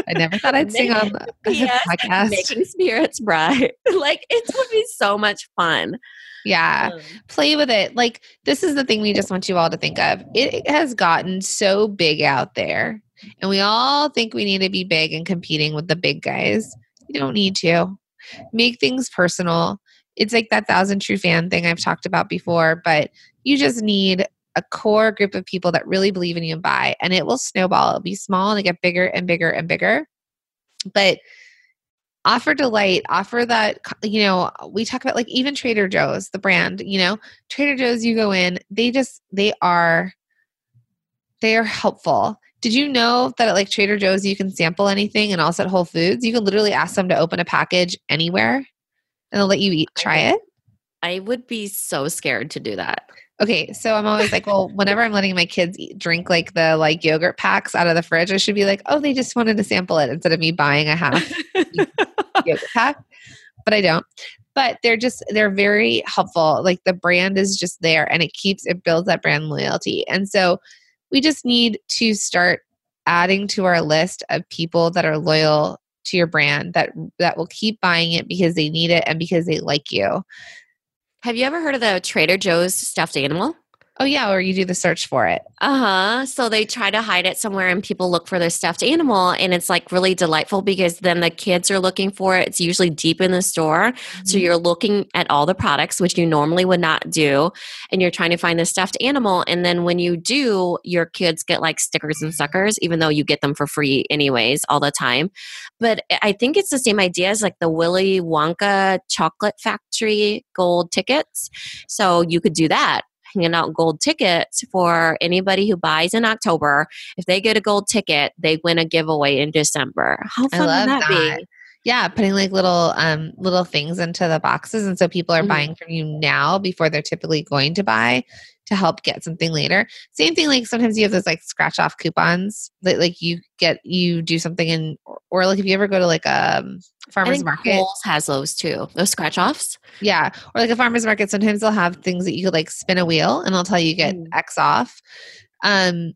I never thought I'd sing on a Yes, podcast. Making spirits bright. like it would be so much fun. yeah. Um, play with it. Like this is the thing we just want you all to think of. It has gotten so big out there, and we all think we need to be big and competing with the big guys. You don't need to. Make things personal. It's like that thousand true fan thing I've talked about before, but you just need a core group of people that really believe in you and buy, and it will snowball. It'll be small and it get bigger and bigger and bigger. But offer delight offer that you know we talk about like even trader joe's the brand you know trader joe's you go in they just they are they are helpful did you know that at like trader joe's you can sample anything and also at whole foods you can literally ask them to open a package anywhere and they'll let you eat try it I would be so scared to do that. Okay so i'm always like well whenever i'm letting my kids eat, drink like the like yogurt packs out of the fridge i should be like oh they just wanted to sample it instead of me buying a half yoga pack, but I don't. But they're just they're very helpful. Like the brand is just there, and it keeps it builds that brand loyalty. And so we just need to start adding to our list of people that are loyal to your brand that that will keep buying it because they need it and because they like you. Have you ever heard of the Trader Joe's stuffed animal? Oh yeah, or you do the search for it. Uh huh. So they try to hide it somewhere, and people look for their stuffed animal, and it's like really delightful because then the kids are looking for it. It's usually deep in the store, mm-hmm. so you're looking at all the products which you normally would not do, and you're trying to find the stuffed animal. And then when you do, your kids get like stickers and suckers, even though you get them for free anyways all the time. But I think it's the same idea as like the Willy Wonka chocolate factory gold tickets. So you could do that handing out gold tickets for anybody who buys in October. If they get a gold ticket, they win a giveaway in December. How fun would that, that, be? Yeah, putting like little um little things into the boxes and so people are mm-hmm. buying from you now before they're typically going to buy to help get something later. Same thing like sometimes you have those like scratch off coupons that like you get you do something in or like if you ever go to like a um, farmers market Kohl's has those too. Those scratch offs. Yeah. Or like a farmers market sometimes they'll have things that you could like spin a wheel and they'll tell you get mm. X off. Um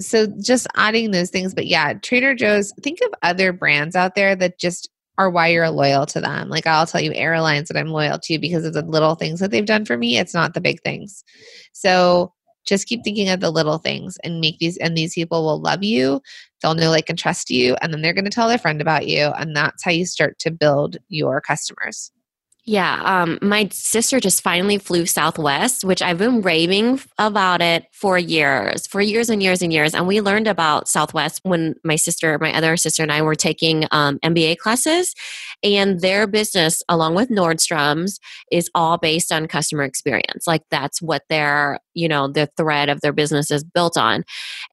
so just adding those things but yeah, Trader Joe's think of other brands out there that just are why you're loyal to them. Like I'll tell you airlines that I'm loyal to because of the little things that they've done for me. It's not the big things. So just keep thinking of the little things and make these and these people will love you. They'll know like and trust you and then they're going to tell their friend about you and that's how you start to build your customers. Yeah, um, my sister just finally flew Southwest, which I've been raving about it for years, for years and years and years. And we learned about Southwest when my sister, my other sister, and I were taking um, MBA classes. And their business, along with Nordstrom's, is all based on customer experience. Like that's what their, you know, the thread of their business is built on.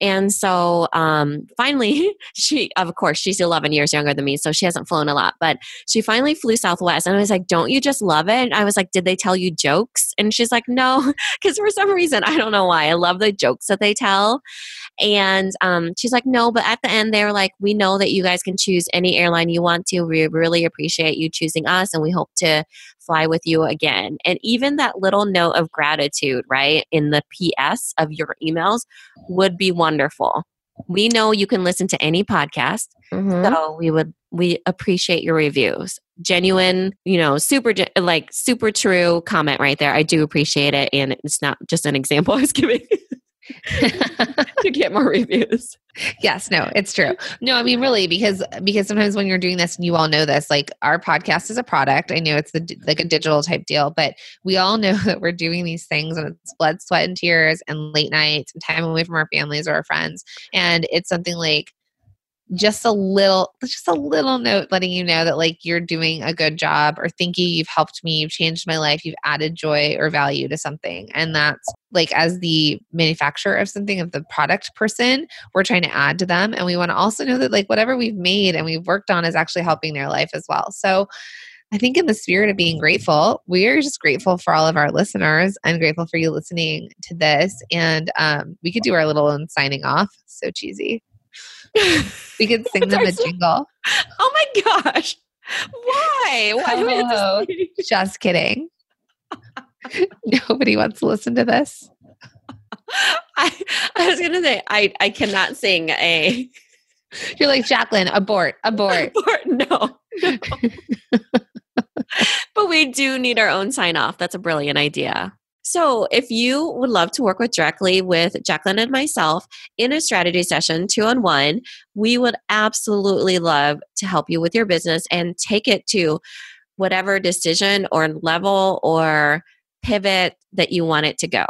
And so um, finally, she, of course, she's 11 years younger than me, so she hasn't flown a lot, but she finally flew Southwest. And I was like, don't you just love it? And I was like, did they tell you jokes? And she's like, no, because for some reason, I don't know why. I love the jokes that they tell. And um, she's like, no, but at the end, they were like, we know that you guys can choose any airline you want to. We really appreciate you choosing us, and we hope to fly with you again. And even that little note of gratitude, right, in the PS of your emails would be wonderful. We know you can listen to any podcast, mm-hmm. so we would we appreciate your reviews. Genuine you know super like super true comment right there. I do appreciate it and it's not just an example i was giving to get more reviews. Yes no it's true. No i mean really because because sometimes when you're doing this and you all know this like our podcast is a product. I know it's the like a digital type deal but we all know that we're doing these things and it's blood sweat and tears and late nights and time away from our families or our friends. And it's something like just a little just a little note letting you know that like you're doing a good job or thinking you you've helped me you've changed my life you've added joy or value to something and that's like as the manufacturer of something of the product person we're trying to add to them and we want to also know that like whatever we've made and we've worked on is actually helping their life as well so I think, in the spirit of being grateful, we are just grateful for all of our listeners and grateful for you listening to this. And um, we could do our little own signing off. So cheesy. We could sing them a jingle. Oh my gosh. Why? Why oh, just kidding. Nobody wants to listen to this. I, I was gonna say I, I cannot sing a You're like Jacqueline, abort, abort. abort no. no. but we do need our own sign off. That's a brilliant idea. So, if you would love to work with directly with Jacqueline and myself in a strategy session, two on one, we would absolutely love to help you with your business and take it to whatever decision or level or pivot that you want it to go.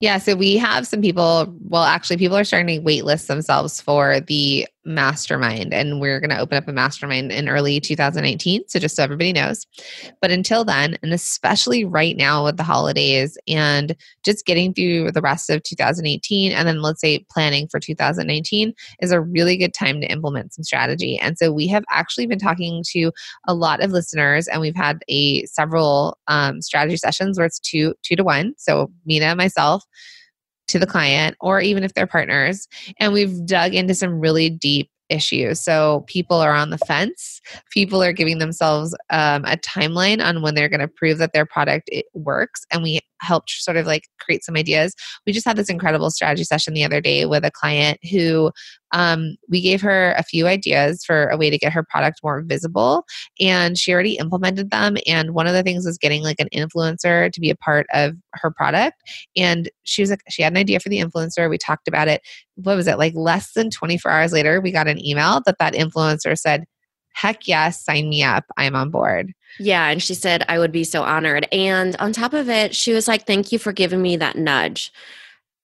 Yeah, so we have some people, well, actually, people are starting to waitlist themselves for the mastermind and we're going to open up a mastermind in early 2019 so just so everybody knows. But until then and especially right now with the holidays and just getting through the rest of 2018 and then let's say planning for 2019 is a really good time to implement some strategy. And so we have actually been talking to a lot of listeners and we've had a several um, strategy sessions where it's two two to one. So minna myself to the client or even if they're partners. And we've dug into some really deep issues. So people are on the fence. People are giving themselves um, a timeline on when they're going to prove that their product works. And we helped sort of like create some ideas. We just had this incredible strategy session the other day with a client who um, we gave her a few ideas for a way to get her product more visible and she already implemented them and one of the things was getting like an influencer to be a part of her product and she was like she had an idea for the influencer we talked about it what was it like less than 24 hours later we got an email that that influencer said heck yes sign me up i'm on board yeah and she said i would be so honored. And on top of it she was like thank you for giving me that nudge.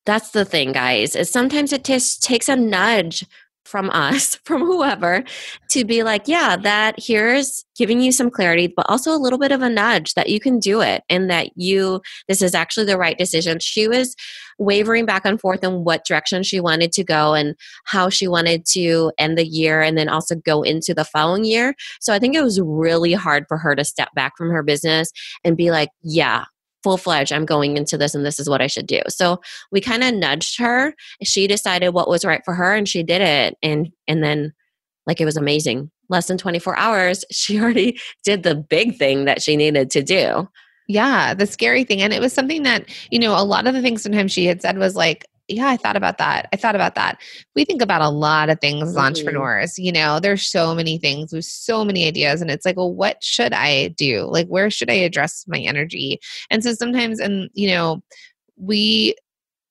That's the thing, guys, is sometimes it t- takes a nudge from us, from whoever, to be like, yeah, that here's giving you some clarity, but also a little bit of a nudge that you can do it and that you, this is actually the right decision. She was wavering back and forth in what direction she wanted to go and how she wanted to end the year and then also go into the following year. So I think it was really hard for her to step back from her business and be like, yeah, full fledged, I'm going into this and this is what I should do. So we kind of nudged her. She decided what was right for her and she did it. And and then like it was amazing. Less than 24 hours, she already did the big thing that she needed to do. Yeah, the scary thing. And it was something that, you know, a lot of the things sometimes she had said was like, yeah, I thought about that. I thought about that. We think about a lot of things as mm-hmm. entrepreneurs. You know, there's so many things, there's so many ideas. And it's like, well, what should I do? Like, where should I address my energy? And so sometimes, and, you know, we,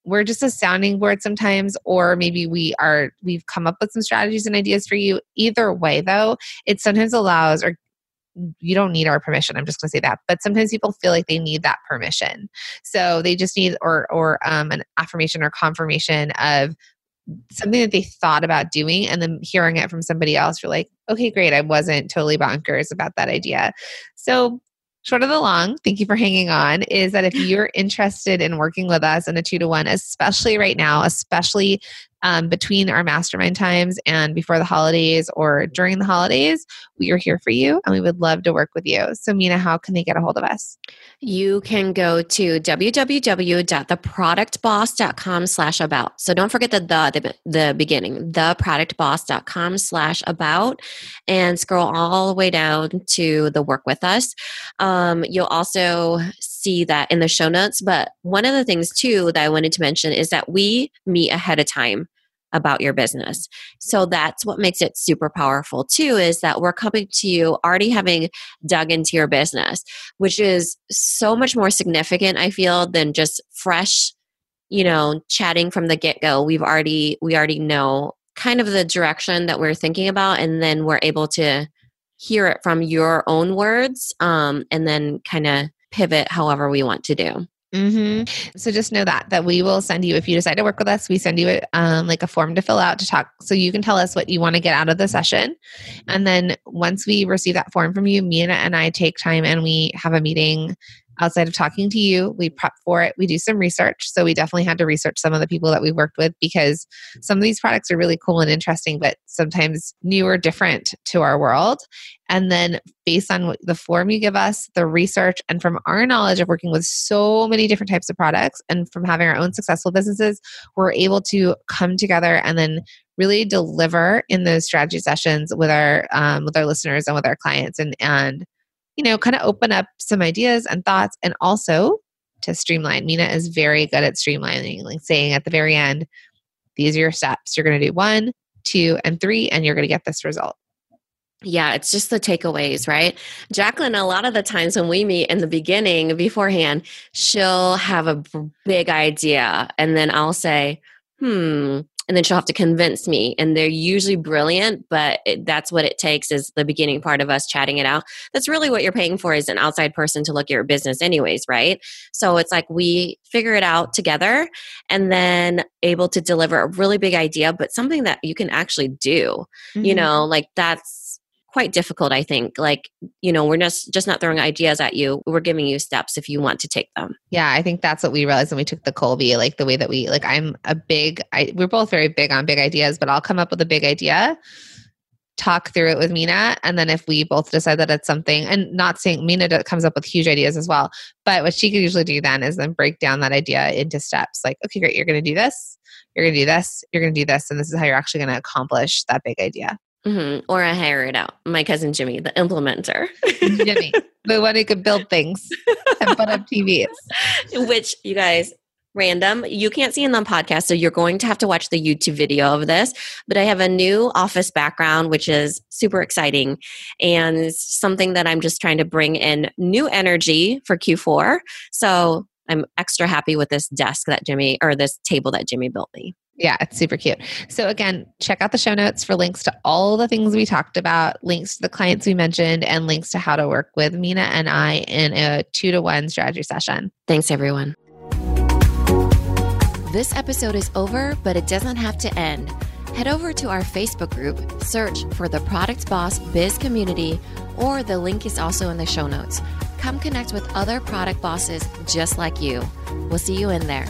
we're just a sounding board sometimes or maybe we are we've come up with some strategies and ideas for you either way though it sometimes allows or you don't need our permission i'm just going to say that but sometimes people feel like they need that permission. So they just need or or um, an affirmation or confirmation of something that they thought about doing and then hearing it from somebody else you're like okay great i wasn't totally bonkers about that idea. So short of the long, thank you for hanging on, is that if you're interested in working with us in a two to one, especially right now, especially um, between our mastermind times and before the holidays or during the holidays, we are here for you and we would love to work with you. So, Minna, how can they get a hold of us? You can go to www.theproductboss.com slash about. So don't forget the the, the, the beginning, theproductboss.com slash about and scroll all the way down to the work with us. Um, you'll also see that in the show notes. But one of the things too that I wanted to mention is that we meet ahead of time about your business. So that's what makes it super powerful too is that we're coming to you already having dug into your business, which is so much more significant I feel than just fresh, you know, chatting from the get-go. We've already we already know kind of the direction that we're thinking about and then we're able to hear it from your own words um, and then kind of pivot however we want to do. Mm-hmm. So just know that that we will send you if you decide to work with us, we send you a, um, like a form to fill out to talk, so you can tell us what you want to get out of the session, and then once we receive that form from you, Minna and I take time and we have a meeting outside of talking to you. We prep for it. We do some research. So we definitely had to research some of the people that we've worked with because some of these products are really cool and interesting, but sometimes new or different to our world. And then based on the form you give us, the research, and from our knowledge of working with so many different types of products and from having our own successful businesses, we're able to come together and then really deliver in those strategy sessions with our um, with our listeners and with our clients and and you know, kind of open up some ideas and thoughts and also to streamline. Minna is very good at streamlining, like saying at the very end, these are your steps. You're going to do one, two, and three, and you're going to get this result. Yeah, it's just the takeaways, right? Jacqueline, a lot of the times when we meet in the beginning beforehand, she'll have a big idea, and then I'll say, hmm, and then she'll have to convince me and they're usually brilliant but it, that's what it takes is the beginning part of us chatting it out that's really what you're paying for is an outside person to look at your business anyways right so it's like we figure it out together and then able to deliver a really big idea but something that you can actually do mm-hmm. you know like that's quite difficult i think like you know we're just just not throwing ideas at you we're giving you steps if you want to take them yeah i think that's what we realized when we took the Kolbe like the way that we like i'm a big I, we're both very big on big ideas but i'll come up with a big idea talk through it with Minna. And then if we both decide that it's something, and not saying Minna comes up with huge ideas as well, but what she could usually do then is then break down that idea into steps like, okay, great, you're going to do this, you're going to do this, you're going to do this, and this is how you're actually going to accomplish that big idea. Mm-hmm. Or I hire it out. My cousin Jimmy, the implementer. Jimmy, the one who could build things and put up TVs. Which you guys, random. You can't see in the podcast, so you're going to have to watch the YouTube video of this. But I have a new office background, which is super exciting and something that I'm just trying to bring in new energy for Q4. So I'm extra happy with this desk that Jimmy or this table that Jimmy built me. Yeah, it's super cute. So, again, check out the show notes for links to all the things we talked about, links to the clients we mentioned, and links to how to work with Minna and I in a two to one strategy session. Thanks, everyone. This episode is over, but it doesn't have to end. Head over to our Facebook group, search for the Product Boss Biz Community, or the link is also in the show notes. Come connect with other product bosses just like you. We'll see you in there.